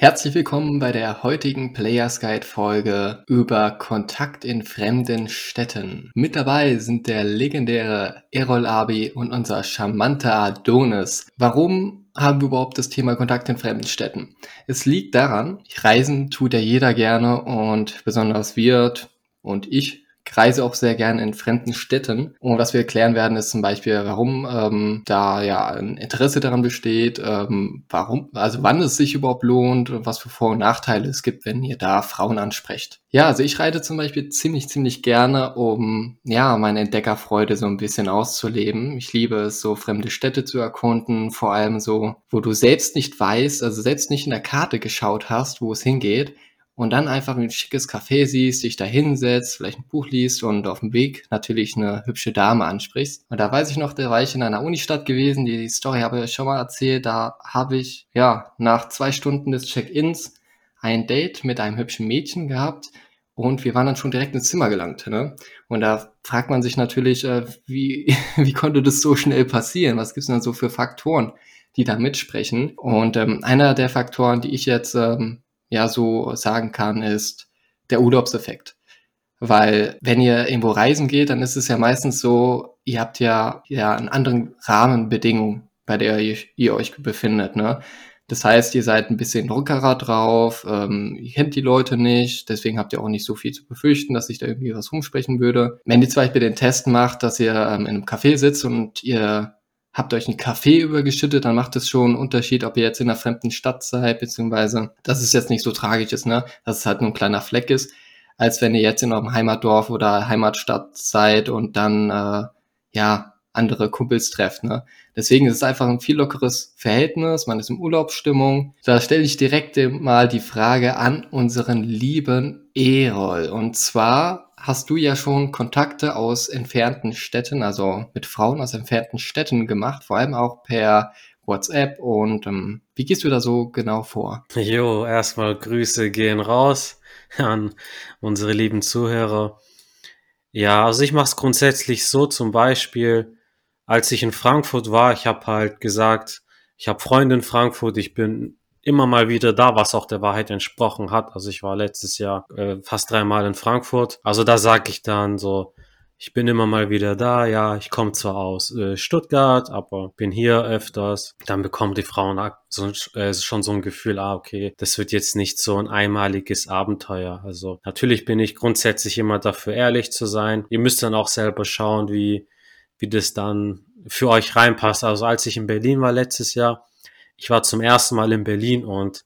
Herzlich willkommen bei der heutigen Players Guide Folge über Kontakt in fremden Städten. Mit dabei sind der legendäre Errol Abi und unser charmanter Adonis. Warum haben wir überhaupt das Thema Kontakt in fremden Städten? Es liegt daran, Reisen tut ja jeder gerne und besonders Wirt und ich reise auch sehr gerne in fremden Städten. Und was wir erklären werden, ist zum Beispiel, warum ähm, da ja ein Interesse daran besteht, ähm, warum, also wann es sich überhaupt lohnt und was für Vor- und Nachteile es gibt, wenn ihr da Frauen ansprecht. Ja, also ich reite zum Beispiel ziemlich, ziemlich gerne, um ja meine Entdeckerfreude so ein bisschen auszuleben. Ich liebe es, so fremde Städte zu erkunden, vor allem so, wo du selbst nicht weißt, also selbst nicht in der Karte geschaut hast, wo es hingeht und dann einfach ein schickes Café siehst, dich da hinsetzt, vielleicht ein Buch liest und auf dem Weg natürlich eine hübsche Dame ansprichst. Und da weiß ich noch, da war ich in einer Unistadt gewesen, die Story habe ich schon mal erzählt, da habe ich, ja, nach zwei Stunden des Check-ins ein Date mit einem hübschen Mädchen gehabt und wir waren dann schon direkt ins Zimmer gelangt. Ne? Und da fragt man sich natürlich, äh, wie, wie konnte das so schnell passieren? Was gibt es denn so für Faktoren, die da mitsprechen? Und ähm, einer der Faktoren, die ich jetzt ähm, ja so sagen kann, ist der Urlaubseffekt. Weil wenn ihr irgendwo reisen geht, dann ist es ja meistens so, ihr habt ja, ja einen anderen Rahmenbedingungen, bei der ihr, ihr euch befindet. Ne? Das heißt, ihr seid ein bisschen rückerer drauf, ähm, ihr kennt die Leute nicht, deswegen habt ihr auch nicht so viel zu befürchten, dass sich da irgendwie was rumsprechen würde. Wenn ihr zum Beispiel den Test macht, dass ihr ähm, in einem Café sitzt und ihr habt euch einen Kaffee übergeschüttet, dann macht es schon einen Unterschied, ob ihr jetzt in einer fremden Stadt seid, beziehungsweise, dass es jetzt nicht so tragisch ist, ne, dass es halt nur ein kleiner Fleck ist, als wenn ihr jetzt in eurem Heimatdorf oder Heimatstadt seid und dann, äh, ja, andere Kumpels trefft, ne. Deswegen ist es einfach ein viel lockeres Verhältnis, man ist in Urlaubsstimmung. Da stelle ich direkt mal die Frage an unseren lieben Erol. Und zwar, hast du ja schon Kontakte aus entfernten Städten, also mit Frauen aus entfernten Städten gemacht, vor allem auch per WhatsApp. Und ähm, wie gehst du da so genau vor? Jo, erstmal Grüße gehen raus an unsere lieben Zuhörer. Ja, also ich mache es grundsätzlich so, zum Beispiel, als ich in Frankfurt war, ich habe halt gesagt, ich habe Freunde in Frankfurt, ich bin immer mal wieder da, was auch der Wahrheit entsprochen hat. Also ich war letztes Jahr äh, fast dreimal in Frankfurt. Also da sage ich dann so, ich bin immer mal wieder da, ja, ich komme zwar aus äh, Stuttgart, aber bin hier öfters. Dann bekommen die Frauen so, äh, schon so ein Gefühl, ah, okay, das wird jetzt nicht so ein einmaliges Abenteuer. Also natürlich bin ich grundsätzlich immer dafür, ehrlich zu sein. Ihr müsst dann auch selber schauen, wie, wie das dann für euch reinpasst. Also als ich in Berlin war letztes Jahr, ich war zum ersten Mal in Berlin und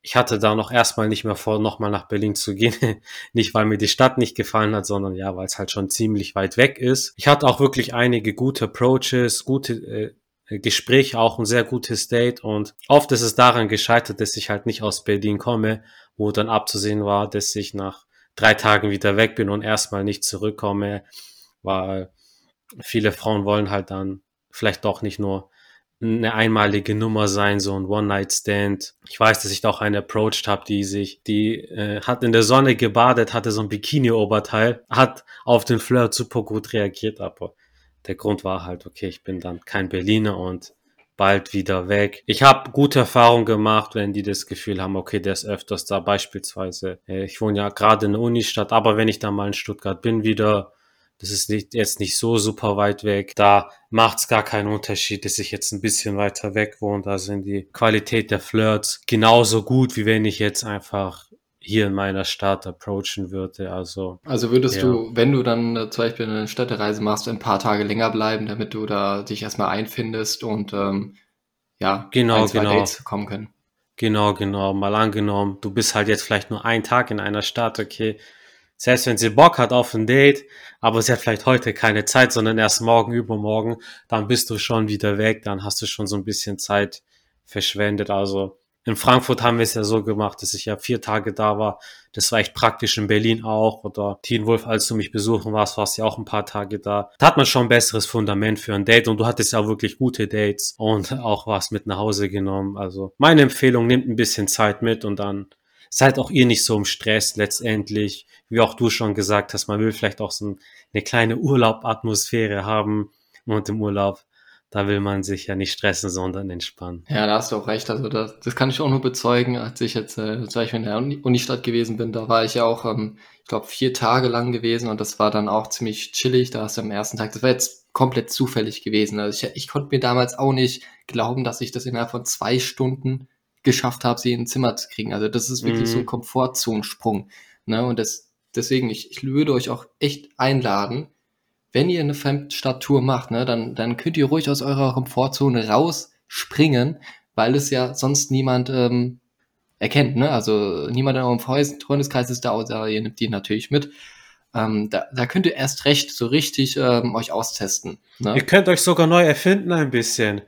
ich hatte da noch erstmal nicht mehr vor, nochmal nach Berlin zu gehen. nicht, weil mir die Stadt nicht gefallen hat, sondern ja, weil es halt schon ziemlich weit weg ist. Ich hatte auch wirklich einige gute Approaches, gute äh, Gespräche, auch ein sehr gutes Date und oft ist es daran gescheitert, dass ich halt nicht aus Berlin komme, wo dann abzusehen war, dass ich nach drei Tagen wieder weg bin und erstmal nicht zurückkomme, weil viele Frauen wollen halt dann vielleicht doch nicht nur eine einmalige Nummer sein, so ein One-Night-Stand. Ich weiß, dass ich da auch eine approached habe, die sich, die äh, hat in der Sonne gebadet, hatte so ein Bikini-Oberteil, hat auf den Flirt super gut reagiert, aber der Grund war halt, okay, ich bin dann kein Berliner und bald wieder weg. Ich habe gute Erfahrungen gemacht, wenn die das Gefühl haben, okay, der ist öfters da, beispielsweise. Äh, ich wohne ja gerade in der Unistadt, aber wenn ich dann mal in Stuttgart bin wieder, das ist nicht, jetzt nicht so super weit weg. Da macht es gar keinen Unterschied, dass ich jetzt ein bisschen weiter weg wohne. Da sind die Qualität der Flirts genauso gut, wie wenn ich jetzt einfach hier in meiner Stadt approachen würde. Also, also würdest ja. du, wenn du dann äh, zum Beispiel eine Städtereise machst, ein paar Tage länger bleiben, damit du da dich erstmal einfindest und ähm, ja, genau, ein, zwei genau. Dates kommen können. Genau, genau. Mal angenommen, du bist halt jetzt vielleicht nur einen Tag in einer Stadt, okay, selbst wenn sie Bock hat auf ein Date, aber sie hat vielleicht heute keine Zeit, sondern erst morgen, übermorgen, dann bist du schon wieder weg, dann hast du schon so ein bisschen Zeit verschwendet. Also in Frankfurt haben wir es ja so gemacht, dass ich ja vier Tage da war. Das war echt praktisch in Berlin auch. Oder Teen Wolf, als du mich besuchen warst, warst du ja auch ein paar Tage da. Da hat man schon ein besseres Fundament für ein Date und du hattest ja auch wirklich gute Dates und auch was mit nach Hause genommen. Also meine Empfehlung, nimmt ein bisschen Zeit mit und dann seid auch ihr nicht so im Stress letztendlich. Wie auch du schon gesagt hast, man will vielleicht auch so eine kleine Urlaubatmosphäre haben und im Urlaub da will man sich ja nicht stressen, sondern entspannen. Ja, da hast du auch recht. Also das, das kann ich auch nur bezeugen, als ich jetzt äh, zum Beispiel in der Uni Unistadt gewesen bin. Da war ich ja auch, ähm, ich glaube, vier Tage lang gewesen und das war dann auch ziemlich chillig. Da hast du am ersten Tag, das war jetzt komplett zufällig gewesen. Also ich, ich konnte mir damals auch nicht glauben, dass ich das innerhalb von zwei Stunden geschafft habe, sie in ein Zimmer zu kriegen. Also das ist wirklich mhm. so ein Komfortzonensprung. Ne? Und das, deswegen, ich, ich würde euch auch echt einladen, wenn ihr eine Fremdstadttour macht, ne, dann, dann könnt ihr ruhig aus eurer Komfortzone rausspringen, weil es ja sonst niemand ähm, erkennt. Ne? Also niemand in eurem Freundeskreis ist da, außer ihr nehmt die natürlich mit. Ähm, da, da könnt ihr erst recht so richtig ähm, euch austesten. Ne? Ihr könnt euch sogar neu erfinden ein bisschen.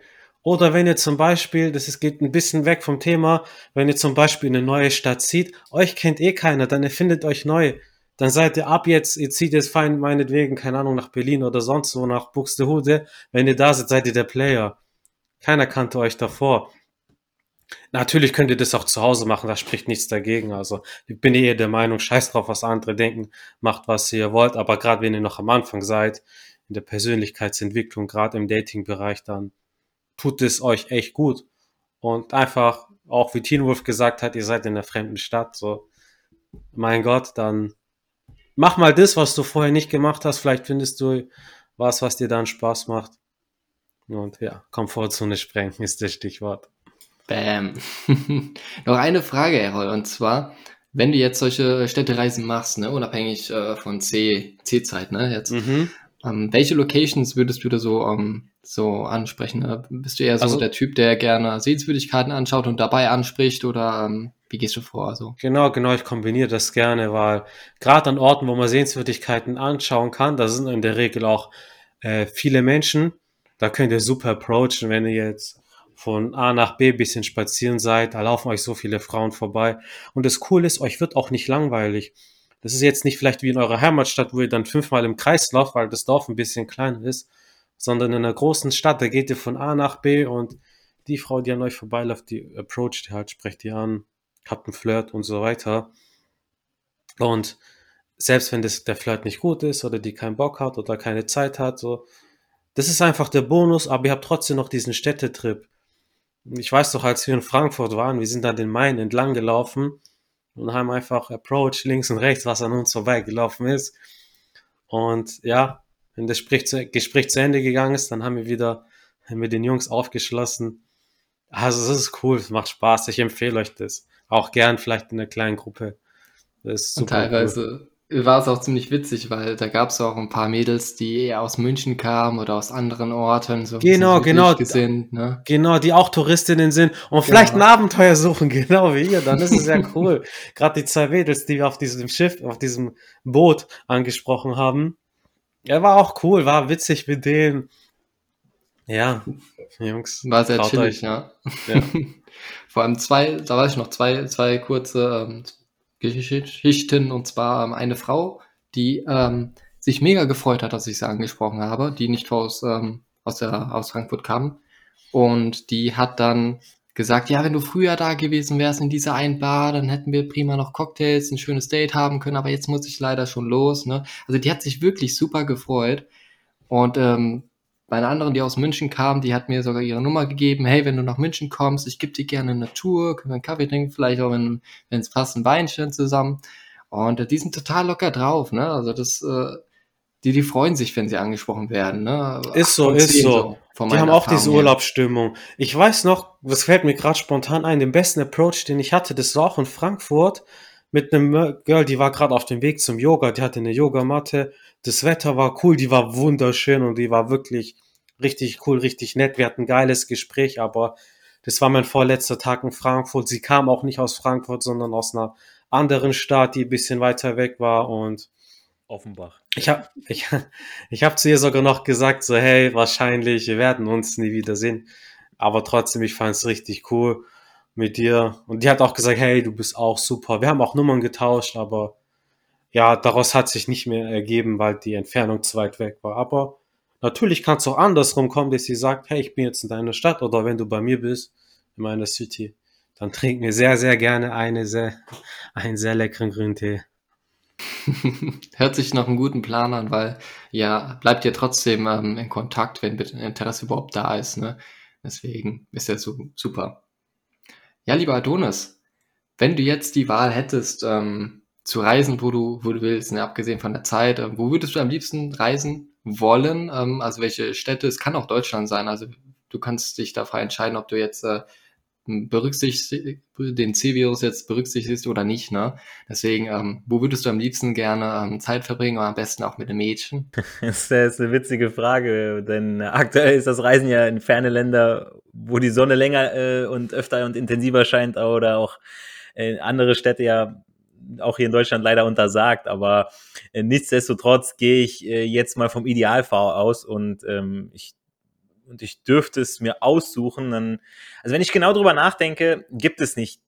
Oder wenn ihr zum Beispiel, das ist, geht ein bisschen weg vom Thema, wenn ihr zum Beispiel eine neue Stadt zieht, euch kennt eh keiner, dann erfindet euch neu dann seid ihr ab jetzt, ihr zieht jetzt fein meinetwegen, keine Ahnung, nach Berlin oder sonst wo, nach Buxtehude. Wenn ihr da seid, seid ihr der Player. Keiner kannte euch davor. Natürlich könnt ihr das auch zu Hause machen, da spricht nichts dagegen. Also ich bin eher der Meinung, scheiß drauf, was andere denken, macht, was ihr wollt. Aber gerade wenn ihr noch am Anfang seid, in der Persönlichkeitsentwicklung, gerade im Dating-Bereich, dann tut es euch echt gut. Und einfach, auch wie Teen Wolf gesagt hat, ihr seid in einer fremden Stadt, so, mein Gott, dann mach mal das, was du vorher nicht gemacht hast. Vielleicht findest du was, was dir dann Spaß macht. Und ja, Komfortzone sprengen ist das Stichwort. Bam. Noch eine Frage, Errol, und zwar, wenn du jetzt solche Städtereisen machst, ne, unabhängig äh, von C, C-Zeit, ne, jetzt, mhm. Ähm, welche Locations würdest du da so, ähm, so ansprechen? Ne? Bist du eher so also, der Typ, der gerne Sehenswürdigkeiten anschaut und dabei anspricht oder ähm, wie gehst du vor? Also? Genau, genau, ich kombiniere das gerne, weil gerade an Orten, wo man Sehenswürdigkeiten anschauen kann, da sind in der Regel auch äh, viele Menschen. Da könnt ihr super approachen, wenn ihr jetzt von A nach B bisschen spazieren seid, da laufen euch so viele Frauen vorbei. Und das Coole ist, euch wird auch nicht langweilig. Das ist jetzt nicht vielleicht wie in eurer Heimatstadt, wo ihr dann fünfmal im Kreis lauft, weil das Dorf ein bisschen kleiner ist, sondern in einer großen Stadt, da geht ihr von A nach B und die Frau, die an euch vorbeiläuft, die approacht halt, sprecht ihr an, habt einen Flirt und so weiter. Und selbst wenn das, der Flirt nicht gut ist oder die keinen Bock hat oder keine Zeit hat, so, das ist einfach der Bonus, aber ihr habt trotzdem noch diesen Städtetrip. Ich weiß doch, als wir in Frankfurt waren, wir sind da den Main entlang gelaufen und haben einfach Approach links und rechts, was an uns vorbeigelaufen ist. Und ja, wenn das Gespräch zu, Ende gegangen ist, dann haben wir wieder mit den Jungs aufgeschlossen. Also das ist cool, es macht Spaß, ich empfehle euch das. Auch gern vielleicht in einer kleinen Gruppe. Das ist super Und teilweise cool. War es auch ziemlich witzig, weil da gab es auch ein paar Mädels, die eher aus München kamen oder aus anderen Orten. So genau, genau. Gesinnt, ne? Genau, die auch Touristinnen sind und vielleicht genau. ein Abenteuer suchen, genau wie ihr. Dann ist es ja cool. Gerade die zwei Mädels, die wir auf diesem Schiff, auf diesem Boot angesprochen haben. Er war auch cool, war witzig mit denen. Ja, Jungs. War sehr chillig, euch. ja. ja. Vor allem zwei, da weiß ich noch, zwei, zwei kurze ähm, Geschichten. Und zwar ähm, eine Frau, die ähm, sich mega gefreut hat, dass ich sie angesprochen habe, die nicht aus, ähm, aus, der, aus Frankfurt kam. Und die hat dann gesagt, ja, wenn du früher da gewesen wärst in dieser einen Bar, dann hätten wir prima noch Cocktails, ein schönes Date haben können, aber jetzt muss ich leider schon los. Ne? Also die hat sich wirklich super gefreut. Und ähm, bei einer anderen, die aus München kam, die hat mir sogar ihre Nummer gegeben. Hey, wenn du nach München kommst, ich gebe dir gerne eine Tour, können wir einen Kaffee trinken, vielleicht auch, wenn es passt, ein Weinchen zusammen. Und äh, die sind total locker drauf, ne? Also das, äh, die, die freuen sich, wenn sie angesprochen werden, ne? Ist so, ist so. so die haben auch diese Urlaubsstimmung. Ich weiß noch, was fällt mir gerade spontan ein, den besten Approach, den ich hatte, das war auch in Frankfurt mit einem Girl, die war gerade auf dem Weg zum Yoga, die hatte eine Yogamatte, das Wetter war cool, die war wunderschön und die war wirklich richtig cool, richtig nett. Wir hatten ein geiles Gespräch, aber das war mein vorletzter Tag in Frankfurt. Sie kam auch nicht aus Frankfurt, sondern aus einer anderen Stadt, die ein bisschen weiter weg war und Offenbach. Ich habe ich, ich hab zu ihr sogar noch gesagt, so hey, wahrscheinlich wir werden uns nie wiedersehen. Aber trotzdem, ich fand es richtig cool mit dir. Und die hat auch gesagt, hey, du bist auch super. Wir haben auch Nummern getauscht, aber ja, daraus hat sich nicht mehr ergeben, weil die Entfernung zu weit weg war. Aber natürlich kann es auch andersrum kommen, dass sie sagt, hey, ich bin jetzt in deiner Stadt oder wenn du bei mir bist, in meiner City, dann trink mir sehr, sehr gerne eine sehr, einen sehr leckeren Grüntee. Hört sich nach einem guten Plan an, weil ja, bleibt ja trotzdem ähm, in Kontakt, wenn Interesse überhaupt da ist. Ne? Deswegen ist ja so, super. Ja, lieber Adonis, wenn du jetzt die Wahl hättest, ähm, zu reisen, wo du, wo du willst, ne, abgesehen von der Zeit, äh, wo würdest du am liebsten reisen wollen? Ähm, also welche Städte? Es kann auch Deutschland sein. Also du kannst dich da frei entscheiden, ob du jetzt äh, berücksichtigt, den C-Virus jetzt berücksichtigst oder nicht. Ne? Deswegen, ähm, wo würdest du am liebsten gerne ähm, Zeit verbringen oder am besten auch mit einem Mädchen? Das ist eine witzige Frage, denn aktuell ist das Reisen ja in ferne Länder, wo die Sonne länger äh, und öfter und intensiver scheint oder auch in andere Städte ja auch hier in Deutschland leider untersagt, aber äh, nichtsdestotrotz gehe ich äh, jetzt mal vom Idealfall aus und ähm, ich und ich dürfte es mir aussuchen, dann, also wenn ich genau drüber nachdenke, gibt es nicht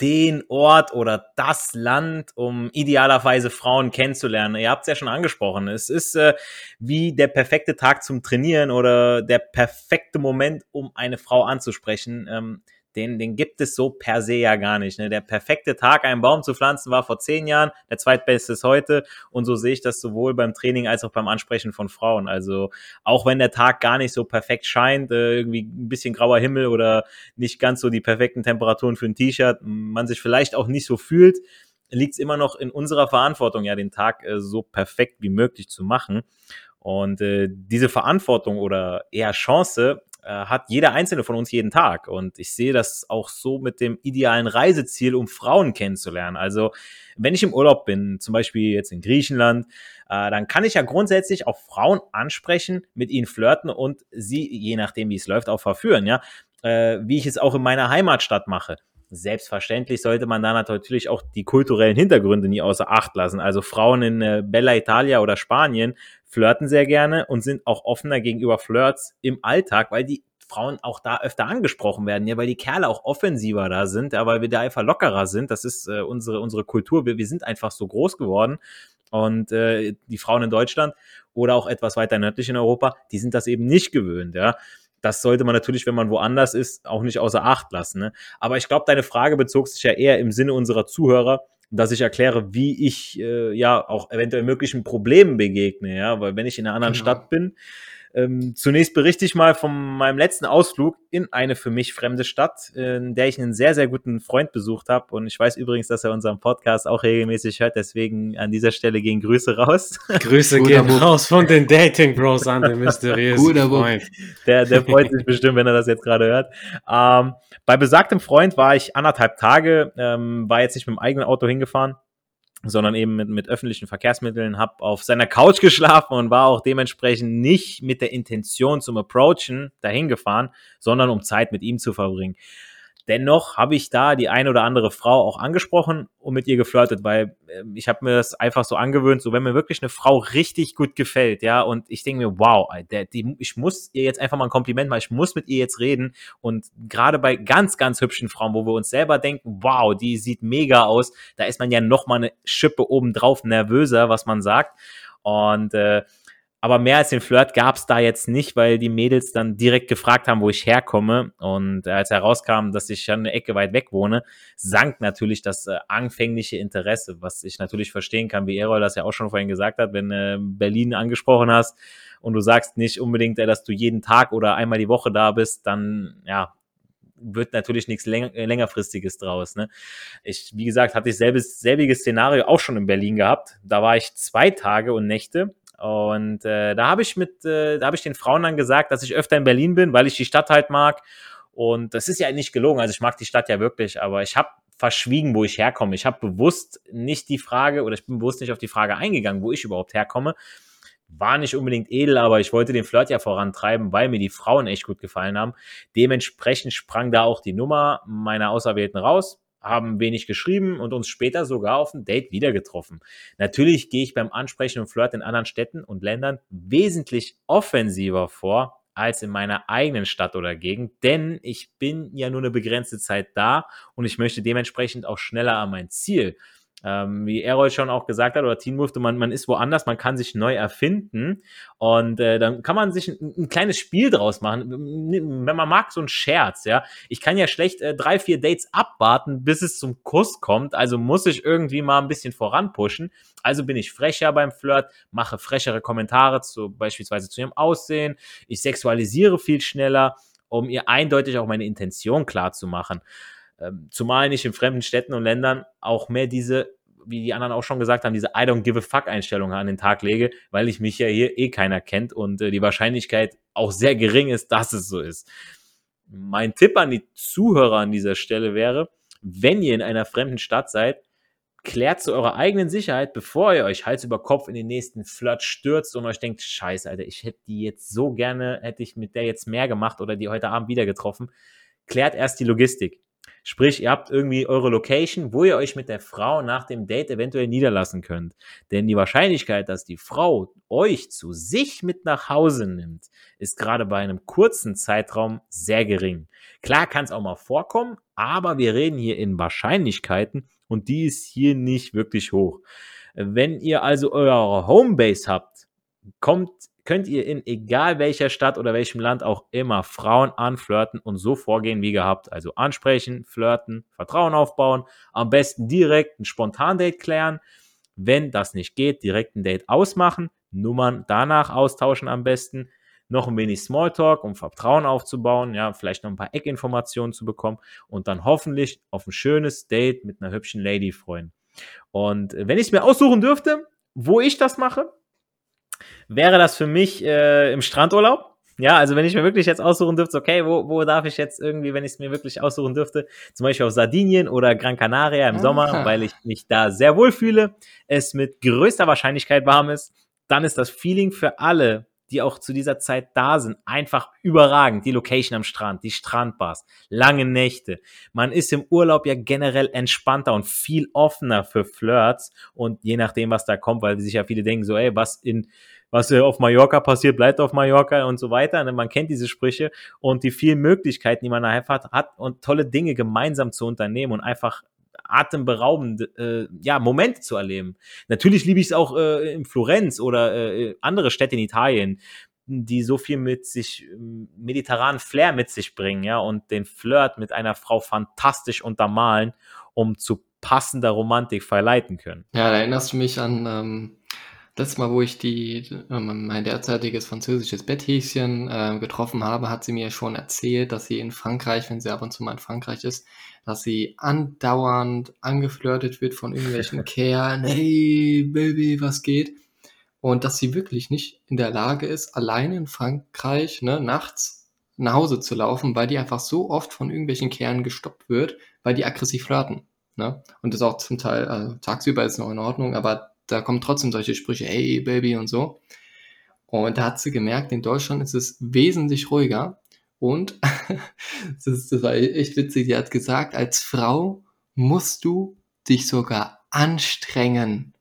den Ort oder das Land, um idealerweise Frauen kennenzulernen. Ihr habt es ja schon angesprochen. Es ist äh, wie der perfekte Tag zum Trainieren oder der perfekte Moment, um eine Frau anzusprechen. Ähm, den, den gibt es so per se ja gar nicht. Ne? Der perfekte Tag, einen Baum zu pflanzen, war vor zehn Jahren, der zweitbeste ist heute. Und so sehe ich das sowohl beim Training als auch beim Ansprechen von Frauen. Also auch wenn der Tag gar nicht so perfekt scheint, äh, irgendwie ein bisschen grauer Himmel oder nicht ganz so die perfekten Temperaturen für ein T-Shirt, man sich vielleicht auch nicht so fühlt, liegt es immer noch in unserer Verantwortung, ja, den Tag äh, so perfekt wie möglich zu machen. Und äh, diese Verantwortung oder eher Chance äh, hat jeder einzelne von uns jeden Tag. Und ich sehe das auch so mit dem idealen Reiseziel, um Frauen kennenzulernen. Also wenn ich im Urlaub bin, zum Beispiel jetzt in Griechenland, äh, dann kann ich ja grundsätzlich auch Frauen ansprechen, mit ihnen flirten und sie, je nachdem wie es läuft, auch verführen, ja, äh, wie ich es auch in meiner Heimatstadt mache. Selbstverständlich sollte man da natürlich auch die kulturellen Hintergründe nie außer Acht lassen. Also Frauen in äh, Bella Italia oder Spanien flirten sehr gerne und sind auch offener gegenüber Flirts im Alltag, weil die Frauen auch da öfter angesprochen werden, ja, weil die Kerle auch offensiver da sind, ja, weil wir da einfach lockerer sind. Das ist äh, unsere, unsere Kultur. Wir, wir sind einfach so groß geworden. Und äh, die Frauen in Deutschland oder auch etwas weiter nördlich in Europa, die sind das eben nicht gewöhnt, ja das sollte man natürlich, wenn man woanders ist, auch nicht außer Acht lassen. Ne? Aber ich glaube, deine Frage bezog sich ja eher im Sinne unserer Zuhörer, dass ich erkläre, wie ich äh, ja auch eventuell möglichen Problemen begegne, ja, weil wenn ich in einer anderen genau. Stadt bin, ähm, zunächst berichte ich mal von meinem letzten Ausflug in eine für mich fremde Stadt, in der ich einen sehr, sehr guten Freund besucht habe. Und ich weiß übrigens, dass er unseren Podcast auch regelmäßig hört. Deswegen an dieser Stelle gehen Grüße raus. Grüße gehen raus von den Dating Bros an den mysteriösen Guter Freund. Der, der freut sich bestimmt, wenn er das jetzt gerade hört. Ähm, bei besagtem Freund war ich anderthalb Tage, ähm, war jetzt nicht mit dem eigenen Auto hingefahren sondern eben mit, mit öffentlichen Verkehrsmitteln, habe auf seiner Couch geschlafen und war auch dementsprechend nicht mit der Intention zum Approachen dahin gefahren, sondern um Zeit mit ihm zu verbringen. Dennoch habe ich da die eine oder andere Frau auch angesprochen und mit ihr geflirtet, weil äh, ich habe mir das einfach so angewöhnt, so wenn mir wirklich eine Frau richtig gut gefällt, ja, und ich denke mir, wow, der, die, ich muss ihr jetzt einfach mal ein Kompliment machen, ich muss mit ihr jetzt reden und gerade bei ganz, ganz hübschen Frauen, wo wir uns selber denken, wow, die sieht mega aus, da ist man ja noch mal eine Schippe obendrauf nervöser, was man sagt. Und äh, aber mehr als den Flirt gab es da jetzt nicht, weil die Mädels dann direkt gefragt haben, wo ich herkomme. Und als herauskam, dass ich schon eine Ecke weit weg wohne, sank natürlich das äh, anfängliche Interesse, was ich natürlich verstehen kann, wie Errol das ja auch schon vorhin gesagt hat, wenn äh, Berlin angesprochen hast und du sagst nicht unbedingt, äh, dass du jeden Tag oder einmal die Woche da bist, dann ja, wird natürlich nichts äh, längerfristiges draus. Ne? Ich, wie gesagt, hatte ich selbes, selbiges Szenario auch schon in Berlin gehabt. Da war ich zwei Tage und Nächte und äh, da habe ich mit, äh, da habe ich den Frauen dann gesagt, dass ich öfter in Berlin bin, weil ich die Stadt halt mag. Und das ist ja nicht gelogen. Also ich mag die Stadt ja wirklich, aber ich habe verschwiegen, wo ich herkomme. Ich habe bewusst nicht die Frage oder ich bin bewusst nicht auf die Frage eingegangen, wo ich überhaupt herkomme. War nicht unbedingt edel, aber ich wollte den Flirt ja vorantreiben, weil mir die Frauen echt gut gefallen haben. Dementsprechend sprang da auch die Nummer meiner Auserwählten raus haben wenig geschrieben und uns später sogar auf ein Date wieder getroffen. Natürlich gehe ich beim Ansprechen und Flirt in anderen Städten und Ländern wesentlich offensiver vor als in meiner eigenen Stadt oder Gegend, denn ich bin ja nur eine begrenzte Zeit da und ich möchte dementsprechend auch schneller an mein Ziel. Ähm, wie Errol schon auch gesagt hat, oder Teen Wolf, man, man ist woanders, man kann sich neu erfinden und äh, dann kann man sich ein, ein, kleines Spiel draus machen. Wenn man mag, so ein Scherz, ja. Ich kann ja schlecht äh, drei, vier Dates abwarten, bis es zum Kuss kommt, also muss ich irgendwie mal ein bisschen voranpushen. Also bin ich frecher beim Flirt, mache frechere Kommentare zu, beispielsweise zu ihrem Aussehen, ich sexualisiere viel schneller, um ihr eindeutig auch meine Intention klar zu machen. Ähm, zumal ich in fremden Städten und Ländern auch mehr diese, wie die anderen auch schon gesagt haben, diese I don't give a fuck Einstellung an den Tag lege, weil ich mich ja hier eh keiner kennt und äh, die Wahrscheinlichkeit auch sehr gering ist, dass es so ist. Mein Tipp an die Zuhörer an dieser Stelle wäre, wenn ihr in einer fremden Stadt seid, klärt zu eurer eigenen Sicherheit, bevor ihr euch Hals über Kopf in den nächsten Flirt stürzt und euch denkt, scheiße, Alter, ich hätte die jetzt so gerne, hätte ich mit der jetzt mehr gemacht oder die heute Abend wieder getroffen. Klärt erst die Logistik. Sprich, ihr habt irgendwie eure Location, wo ihr euch mit der Frau nach dem Date eventuell niederlassen könnt. Denn die Wahrscheinlichkeit, dass die Frau euch zu sich mit nach Hause nimmt, ist gerade bei einem kurzen Zeitraum sehr gering. Klar kann es auch mal vorkommen, aber wir reden hier in Wahrscheinlichkeiten und die ist hier nicht wirklich hoch. Wenn ihr also eure Homebase habt, kommt könnt ihr in egal welcher Stadt oder welchem Land auch immer Frauen anflirten und so vorgehen wie gehabt. Also ansprechen, flirten, Vertrauen aufbauen, am besten direkt ein Spontan-Date klären. Wenn das nicht geht, direkt ein Date ausmachen, Nummern danach austauschen am besten, noch ein wenig Smalltalk, um Vertrauen aufzubauen, ja, vielleicht noch ein paar Eckinformationen zu bekommen und dann hoffentlich auf ein schönes Date mit einer hübschen Lady freuen. Und wenn ich es mir aussuchen dürfte, wo ich das mache, wäre das für mich äh, im Strandurlaub. Ja, also wenn ich mir wirklich jetzt aussuchen dürfte, okay, wo, wo darf ich jetzt irgendwie, wenn ich es mir wirklich aussuchen dürfte, zum Beispiel auf Sardinien oder Gran Canaria im Aha. Sommer, weil ich mich da sehr wohl fühle, es mit größter Wahrscheinlichkeit warm ist, dann ist das Feeling für alle, die auch zu dieser Zeit da sind, einfach überragend. Die Location am Strand, die Strandbars, lange Nächte. Man ist im Urlaub ja generell entspannter und viel offener für Flirts und je nachdem, was da kommt, weil sich ja viele denken so, ey, was in was auf Mallorca passiert, bleibt auf Mallorca und so weiter. Ne, man kennt diese Sprüche und die vielen Möglichkeiten, die man einfach hat und tolle Dinge gemeinsam zu unternehmen und einfach atemberaubende äh, ja, Momente zu erleben. Natürlich liebe ich es auch äh, in Florenz oder äh, andere Städte in Italien, die so viel mit sich ähm, mediterranen Flair mit sich bringen, ja, und den Flirt mit einer Frau fantastisch untermalen, um zu passender Romantik verleiten können. Ja, da erinnerst du mich an ähm, das Mal, wo ich die, ähm, mein derzeitiges französisches Betthäschen äh, getroffen habe, hat sie mir schon erzählt, dass sie in Frankreich, wenn sie ab und zu mal in Frankreich ist, dass sie andauernd angeflirtet wird von irgendwelchen Kerlen. Hey, Baby, was geht? Und dass sie wirklich nicht in der Lage ist, alleine in Frankreich ne, nachts nach Hause zu laufen, weil die einfach so oft von irgendwelchen Kerlen gestoppt wird, weil die aggressiv flirten. Ne? Und das auch zum Teil, also tagsüber ist noch in Ordnung, aber da kommen trotzdem solche Sprüche, hey Baby und so. Und da hat sie gemerkt, in Deutschland ist es wesentlich ruhiger. Und das, ist, das war echt witzig, sie hat gesagt, als Frau musst du dich sogar anstrengen,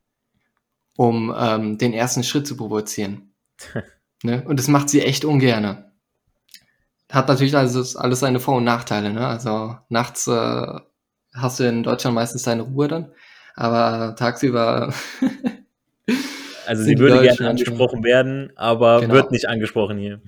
um ähm, den ersten Schritt zu provozieren. ne? Und das macht sie echt ungerne. Hat natürlich also alles seine Vor- und Nachteile. Ne? Also nachts äh, hast du in Deutschland meistens deine Ruhe dann aber tagsüber. also sie würde gerne angesprochen werden, aber genau. wird nicht angesprochen hier.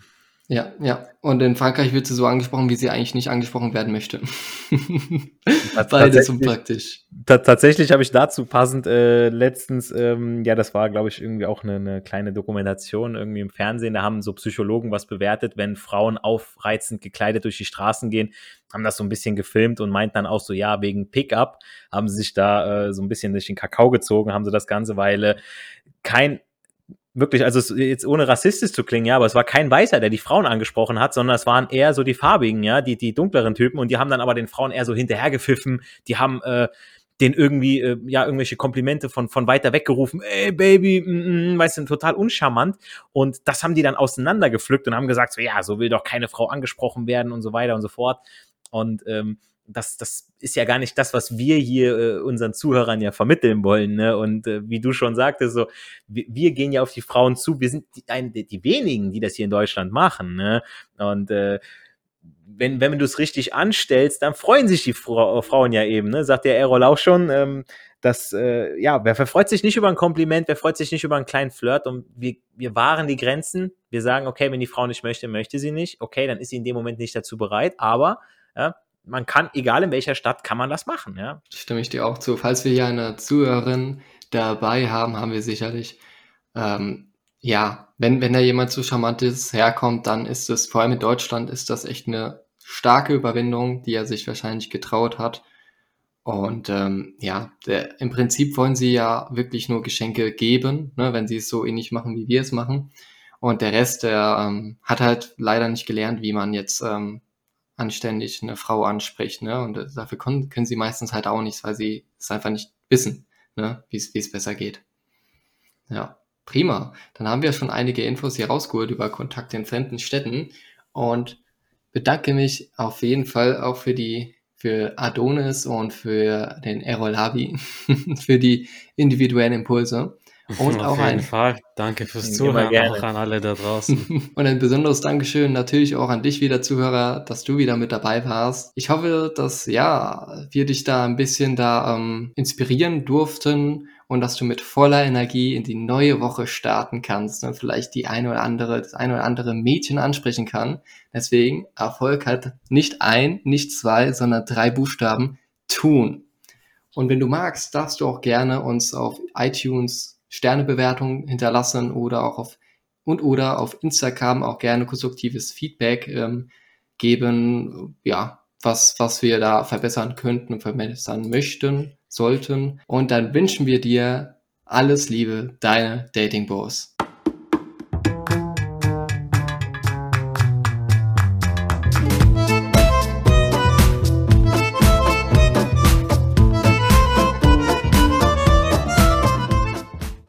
Ja, ja. Und in Frankreich wird sie so angesprochen, wie sie eigentlich nicht angesprochen werden möchte. Beides so praktisch. Tatsächlich habe ich dazu passend äh, letztens, ähm, ja, das war, glaube ich, irgendwie auch eine, eine, kleine Dokumentation irgendwie im Fernsehen. Da haben so Psychologen was bewertet, wenn Frauen aufreizend gekleidet durch die Straßen gehen, haben das so ein bisschen gefilmt und meinten dann auch so, ja, wegen Pickup haben sie sich da äh, so ein bisschen durch den Kakao gezogen, haben sie das Ganze, weil äh, kein wirklich, also jetzt ohne rassistisch zu klingen, ja, aber es war kein Weißer, der die Frauen angesprochen hat, sondern es waren eher so die farbigen, ja, die, die dunkleren Typen und die haben dann aber den Frauen eher so hinterhergepfiffen, die haben äh, den irgendwie, äh, ja, irgendwelche Komplimente von, von weiter weggerufen, ey Baby, mm, mm, weißt du, total uncharmant. Und das haben die dann auseinandergepflückt und haben gesagt, so, ja, so will doch keine Frau angesprochen werden und so weiter und so fort. Und ähm, das, das ist ja gar nicht das, was wir hier äh, unseren Zuhörern ja vermitteln wollen. Ne? Und äh, wie du schon sagtest, so, wir, wir, gehen ja auf die Frauen zu. Wir sind die, ein, die wenigen, die das hier in Deutschland machen. Ne? Und äh, wenn, wenn du es richtig anstellst, dann freuen sich die Fra Frauen ja eben, ne? sagt der Errol auch schon. Ähm, das, äh, ja, wer freut sich nicht über ein Kompliment, wer freut sich nicht über einen kleinen Flirt und wir, wir wahren die Grenzen. Wir sagen, okay, wenn die Frau nicht möchte, möchte sie nicht. Okay, dann ist sie in dem Moment nicht dazu bereit, aber ja, man kann, egal in welcher Stadt, kann man das machen, ja. Stimme ich dir auch zu. Falls wir hier eine Zuhörerin dabei haben, haben wir sicherlich, ähm, ja, wenn, wenn da jemand zu Charmantes herkommt, dann ist es, vor allem in Deutschland, ist das echt eine starke Überwindung, die er sich wahrscheinlich getraut hat. Und ähm, ja, der, im Prinzip wollen sie ja wirklich nur Geschenke geben, ne, wenn sie es so ähnlich machen, wie wir es machen. Und der Rest, der ähm, hat halt leider nicht gelernt, wie man jetzt ähm, anständig eine Frau anspricht. Ne? Und äh, dafür können, können sie meistens halt auch nichts, weil sie es einfach nicht wissen, ne? wie es besser geht. Ja, prima. Dann haben wir schon einige Infos hier rausgeholt über Kontakte in fremden Städten und bedanke mich auf jeden Fall auch für die für Adonis und für den Errol Habi, für die individuellen Impulse. Und Auf auch jeden ein, Fall. Danke fürs Zuhören, auch an alle da draußen. und ein besonderes Dankeschön natürlich auch an dich wieder, Zuhörer, dass du wieder mit dabei warst. Ich hoffe, dass ja wir dich da ein bisschen da ähm, inspirieren durften und dass du mit voller Energie in die neue Woche starten kannst und vielleicht die eine oder andere, das eine oder andere Mädchen ansprechen kann. Deswegen, Erfolg hat nicht ein, nicht zwei, sondern drei Buchstaben tun. Und wenn du magst, darfst du auch gerne uns auf iTunes Sternebewertung hinterlassen oder auch auf und oder auf Instagram auch gerne konstruktives Feedback ähm, geben, ja, was, was wir da verbessern könnten und verbessern möchten, sollten. Und dann wünschen wir dir alles Liebe, deine Dating Boss.